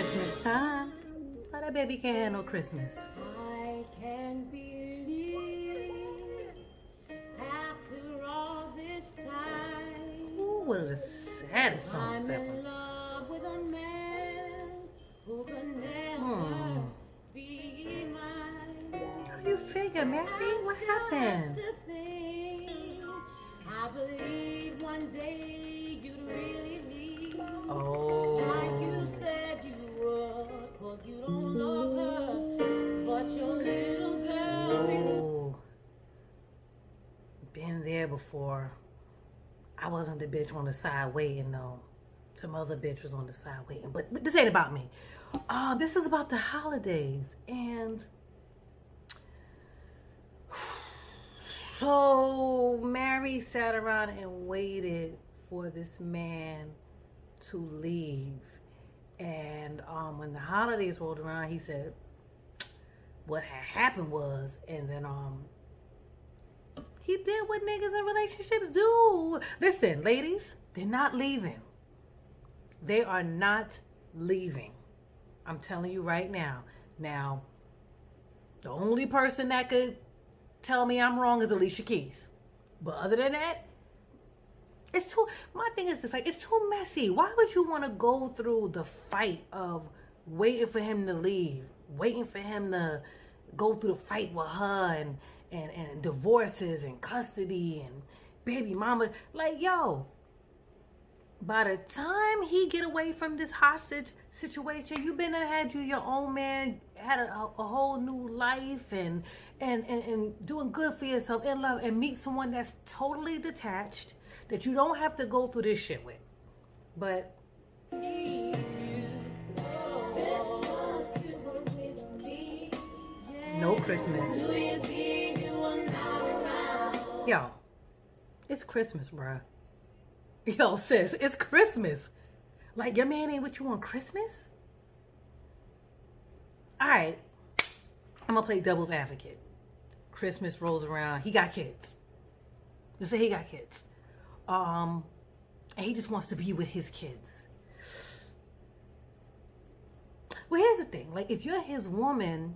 Christmas time. Why that baby can't handle Christmas? I can't believe after all this time Ooh, one of the saddest songs I'm in ever. love with a man who can never Hmm. be mine. How do you figure, Mary? What happened? Just to think, I believe one day wasn't the bitch on the side waiting though. Some other bitch was on the side waiting. But, but this ain't about me. Uh, this is about the holidays. And so Mary sat around and waited for this man to leave. And um, when the holidays rolled around, he said, what had happened was, and then um, he did what niggas in relationships do. Listen, ladies, they're not leaving. They are not leaving. I'm telling you right now. Now, the only person that could tell me I'm wrong is Alicia Keys. But other than that, it's too. My thing is just like it's too messy. Why would you want to go through the fight of waiting for him to leave, waiting for him to go through the fight with her and and and divorces and custody and baby mama? Like yo, by the time he get away from this hostage situation, you've been and had you your own man, had a, a whole new life and, and and and doing good for yourself in love and meet someone that's totally detached that you don't have to go through this shit with. But no Christmas. Yo, it's Christmas, bruh. Yo, sis, it's Christmas. Like, your man ain't with you on Christmas? All right, I'm gonna play devil's advocate. Christmas rolls around. He got kids. Let's say he got kids. Um, and he just wants to be with his kids. Well, here's the thing. Like, if you're his woman,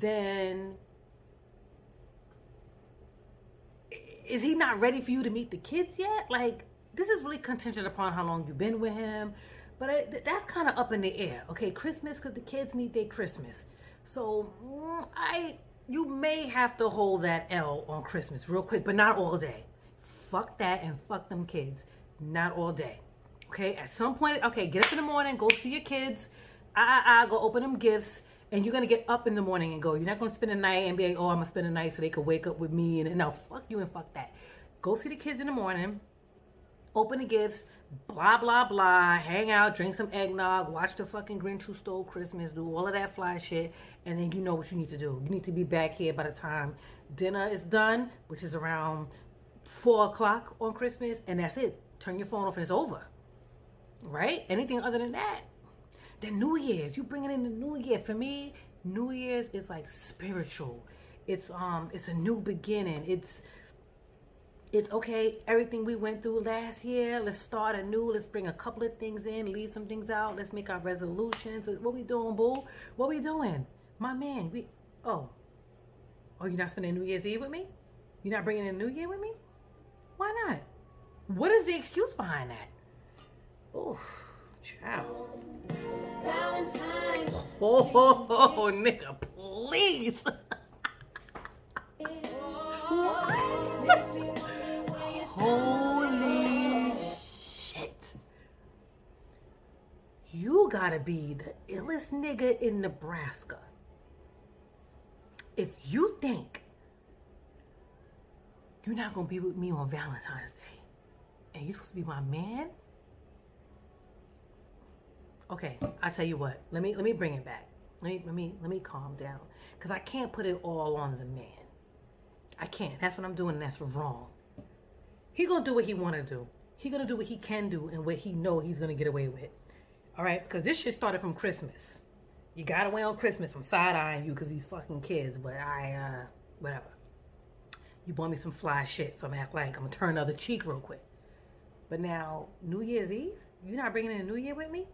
then is he not ready for you to meet the kids yet? Like, this is really contingent upon how long you've been with him. But I, th- that's kind of up in the air. Okay, Christmas because the kids need their Christmas. So mm, I, you may have to hold that L on Christmas real quick, but not all day. Fuck that and fuck them kids. Not all day. Okay, at some point, okay, get up in the morning, go see your kids. Ah, ah, ah, go open them gifts. And you're gonna get up in the morning and go. You're not gonna spend the night and be like, oh, I'm gonna spend the night so they could wake up with me. And now, fuck you and fuck that. Go see the kids in the morning open the gifts, blah blah blah, hang out, drink some eggnog, watch the fucking Grinch Who Stole Christmas, do all of that fly shit, and then you know what you need to do. You need to be back here by the time dinner is done, which is around four o'clock on Christmas, and that's it. Turn your phone off and it's over. Right? Anything other than that. Then New Year's, you bringing in the New Year. For me, New Year's is like spiritual. It's um, it's a new beginning. It's it's okay, everything we went through last year, let's start anew. Let's bring a couple of things in, leave some things out. Let's make our resolutions. What we doing, boo? What we doing? My man, we, oh. Oh, you're not spending New Year's Eve with me? You're not bringing in New Year with me? Why not? What is the excuse behind that? Oh, child. Oh, oh, oh, oh nigga, please. Holy shit. You gotta be the illest nigga in Nebraska. If you think you're not gonna be with me on Valentine's Day and you're supposed to be my man, okay, I tell you what, let me let me bring it back. Let me let me let me calm down. Cause I can't put it all on the man. I can't. That's what I'm doing that's wrong. He gonna do what he wanna do. He gonna do what he can do and what he know he's gonna get away with. All right, because this shit started from Christmas. You got away on Christmas. I'm side eyeing you because these fucking kids, but I uh whatever. You bought me some fly shit, so I'm act like I'm gonna turn the other cheek real quick. But now New Year's Eve, you not bringing in a New Year with me?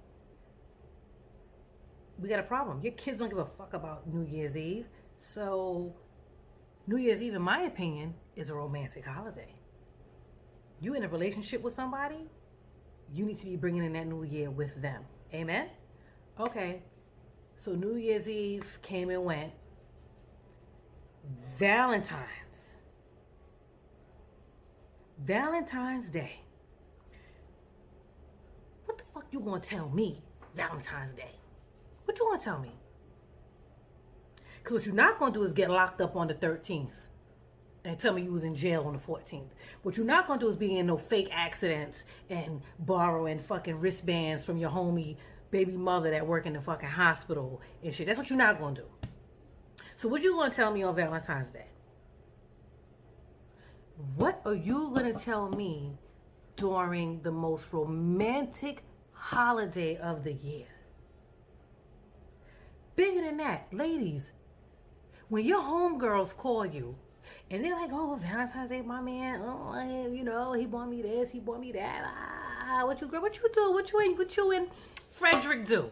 We got a problem. Your kids don't give a fuck about New Year's Eve. So, New Year's Eve, in my opinion, is a romantic holiday. You in a relationship with somebody, you need to be bringing in that new year with them. Amen? Okay. So, New Year's Eve came and went. Valentine's. Valentine's Day. What the fuck you gonna tell me Valentine's Day? What you gonna tell me? Because what you're not gonna do is get locked up on the 13th and tell me you was in jail on the 14th. What you're not gonna do is be in no fake accidents and borrowing fucking wristbands from your homie baby mother that work in the fucking hospital and shit. That's what you're not gonna do. So what you gonna tell me on Valentine's Day? What are you gonna tell me during the most romantic holiday of the year? Bigger than that, ladies, when your homegirls call you and they're like, oh, Valentine's Day, my man, oh, you know, he bought me this, he bought me that. Ah, what you, girl, what you do? What you in, what you and Frederick do?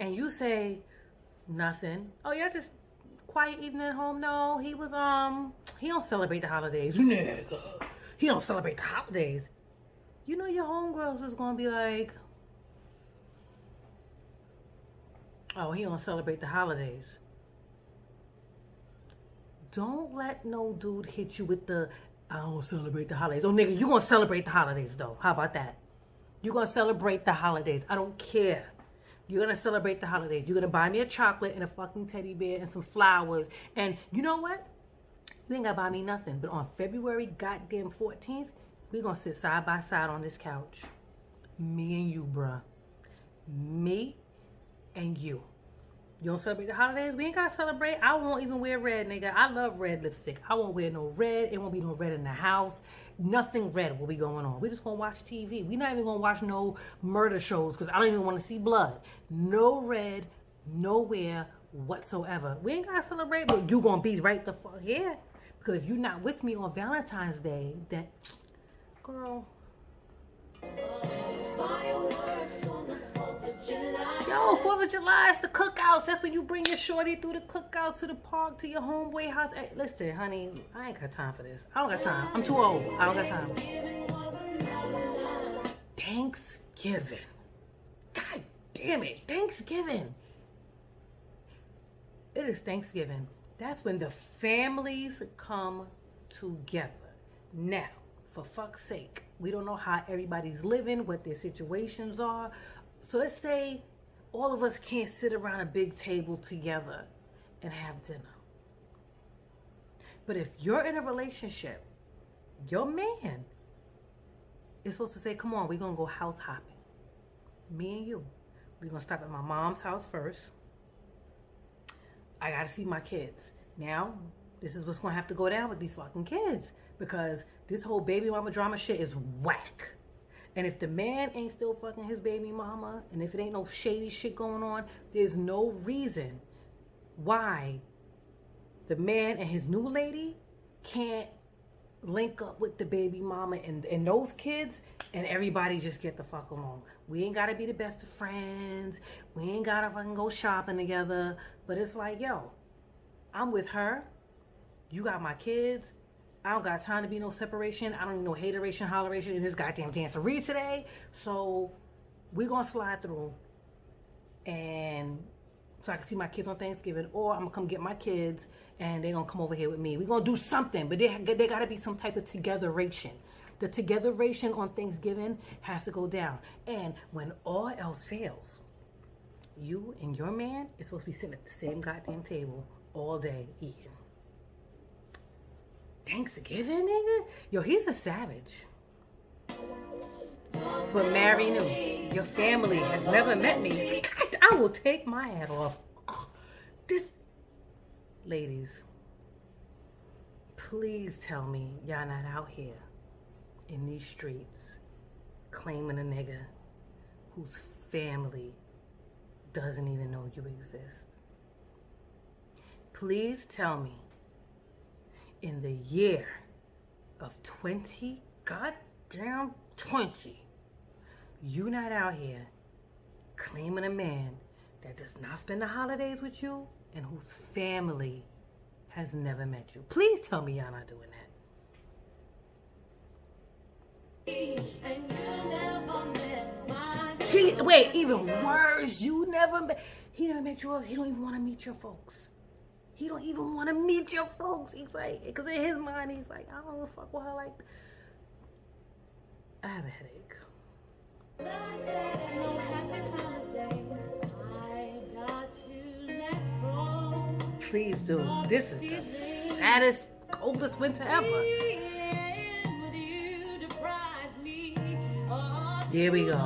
And you say, nothing. Oh, you're just quiet evening at home. No, he was, um, he don't celebrate the holidays. Nigga. He don't celebrate the holidays. You know your homegirls is gonna be like, oh, he don't celebrate the holidays. Don't let no dude hit you with the I don't celebrate the holidays. Oh nigga, you gonna celebrate the holidays though. How about that? you gonna celebrate the holidays. I don't care. You're gonna celebrate the holidays. You're gonna buy me a chocolate and a fucking teddy bear and some flowers. And you know what? You ain't gotta buy me nothing. But on February goddamn 14th, we gonna sit side by side on this couch. Me and you, bruh. Me and you. You don't celebrate the holidays? We ain't gotta celebrate. I won't even wear red, nigga. I love red lipstick. I won't wear no red. It won't be no red in the house. Nothing red will be going on. We just gonna watch TV. we not even gonna watch no murder shows because I don't even want to see blood. No red, nowhere whatsoever. We ain't gotta celebrate, but you gonna be right the fuck here. Because if you're not with me on Valentine's Day, that girl. Yo, Fourth of July, is the cookouts. That's when you bring your shorty through the cookouts to the park, to your homeboy house. Hey, listen, honey, I ain't got time for this. I don't got time. I'm too old. I don't got time. Thanksgiving. God damn it. Thanksgiving. It is Thanksgiving. That's when the families come together. Now, for fuck's sake, we don't know how everybody's living, what their situations are. So let's say all of us can't sit around a big table together and have dinner. But if you're in a relationship, your man is supposed to say, Come on, we're going to go house hopping. Me and you. We're going to stop at my mom's house first. I got to see my kids. Now, this is what's going to have to go down with these fucking kids because this whole baby mama drama shit is whack. And if the man ain't still fucking his baby mama, and if it ain't no shady shit going on, there's no reason why the man and his new lady can't link up with the baby mama and, and those kids and everybody just get the fuck along. We ain't gotta be the best of friends. We ain't gotta fucking go shopping together. But it's like, yo, I'm with her. You got my kids. I don't got time to be no separation. I don't need no hateration, holleration in this goddamn dancery today. So we gonna slide through, and so I can see my kids on Thanksgiving, or I'm gonna come get my kids and they're gonna come over here with me. We're gonna do something, but there, there gotta be some type of togetheration. The togetheration on Thanksgiving has to go down. And when all else fails, you and your man is supposed to be sitting at the same goddamn table all day eating. Thanksgiving, nigga? Yo, he's a savage. But Mary knew your family has never met me. I will take my hat off. This, ladies, please tell me y'all not out here in these streets claiming a nigga whose family doesn't even know you exist. Please tell me in the year of 20 goddamn 20, you not out here claiming a man that does not spend the holidays with you and whose family has never met you. Please tell me y'all not doing that. She, wait, even worse, you never met. He never met yours. He don't even want to meet your folks. He don't even want to meet your folks. He's like, because in his mind, he's like, I don't want to fuck with her like. I have a headache. Please do. This is the saddest, coldest winter ever. Here we go.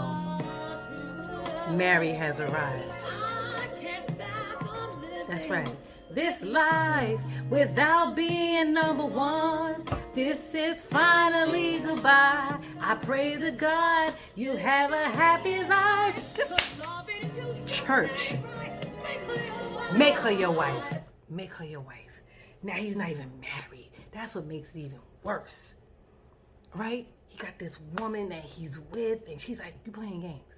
Mary has arrived. That's right. This life without being number one. This is finally goodbye. I pray to God you have a happy life. Church. Make her your wife. Make her your wife. Now he's not even married. That's what makes it even worse. Right? He got this woman that he's with, and she's like, You playing games.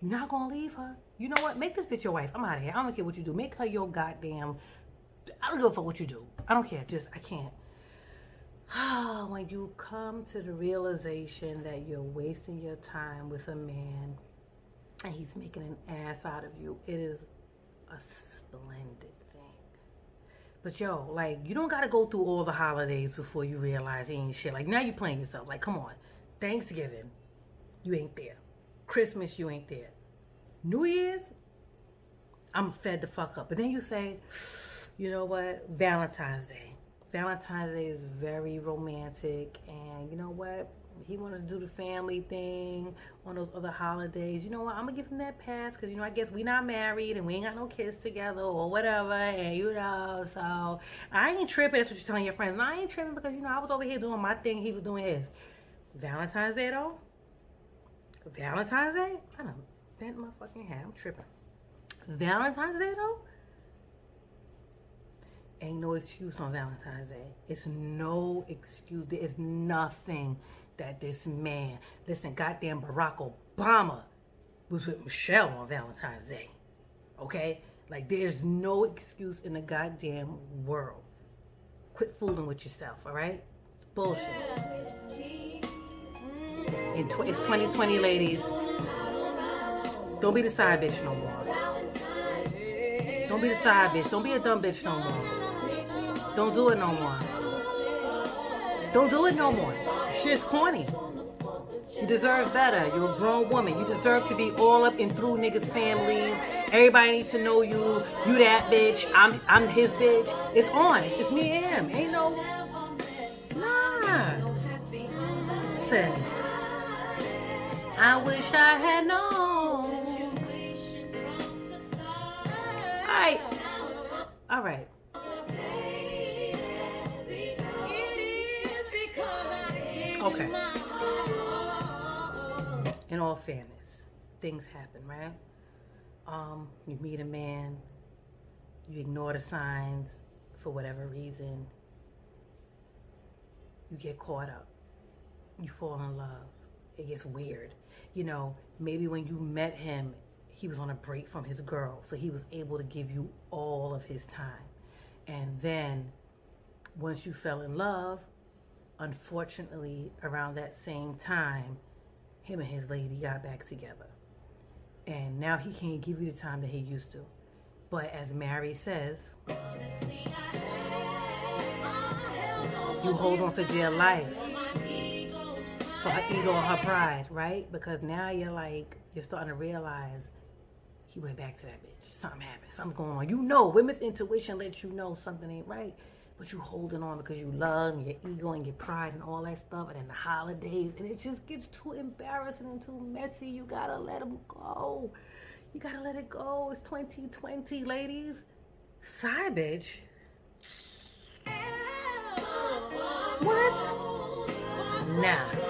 You're not gonna leave her. You know what? Make this bitch your wife. I'm out of here. I don't care what you do. Make her your goddamn. I don't give a fuck what you do. I don't care. Just I can't. when you come to the realization that you're wasting your time with a man and he's making an ass out of you, it is a splendid thing. But yo, like you don't gotta go through all the holidays before you realize he ain't shit. Like now you're playing yourself. Like come on, Thanksgiving, you ain't there. Christmas, you ain't there. New Year's, I'm fed the fuck up. But then you say, you know what? Valentine's Day. Valentine's Day is very romantic, and you know what? He wanted to do the family thing on those other holidays. You know what? I'm gonna give him that pass because you know I guess we not married and we ain't got no kids together or whatever, and you know, so I ain't tripping. That's what you're telling your friends. No, I ain't tripping because you know I was over here doing my thing, he was doing his. Valentine's Day though. Valentine's Day? I don't bent my fucking head. I'm tripping. Valentine's Day though? Ain't no excuse on Valentine's Day. It's no excuse. There is nothing that this man, listen, goddamn Barack Obama was with Michelle on Valentine's Day. Okay? Like, there's no excuse in the goddamn world. Quit fooling with yourself, all right? It's bullshit. Mm. In tw- it's 2020, ladies. Don't be the side bitch no more. Don't be the side bitch. Don't be a dumb bitch no more. Don't do it no more. Don't do it no more. Shit's corny. You deserve better. You're a grown woman. You deserve to be all up and through niggas' families. Everybody needs to know you. You that bitch. I'm I'm his bitch. It's on. It's, it's me and him. Ain't no. Nah. Listen. I wish I had known. Alright. Alright. Okay. In all fairness, things happen, right? Um, you meet a man, you ignore the signs for whatever reason, you get caught up, you fall in love, it gets weird. You know, maybe when you met him, he was on a break from his girl, so he was able to give you all of his time. And then once you fell in love, unfortunately, around that same time, him and his lady got back together. And now he can't give you the time that he used to. But as Mary says, you hold on for dear life for her ego and her pride, right? Because now you're like, you're starting to realize he went back to that bitch. Something happened. Something's going on. You know, women's intuition lets you know something ain't right. But you holding on because you love and your ego and your pride and all that stuff. And then the holidays. And it just gets too embarrassing and too messy. You gotta let them go. You gotta let it go. It's 2020, ladies. Side bitch. What? Nah.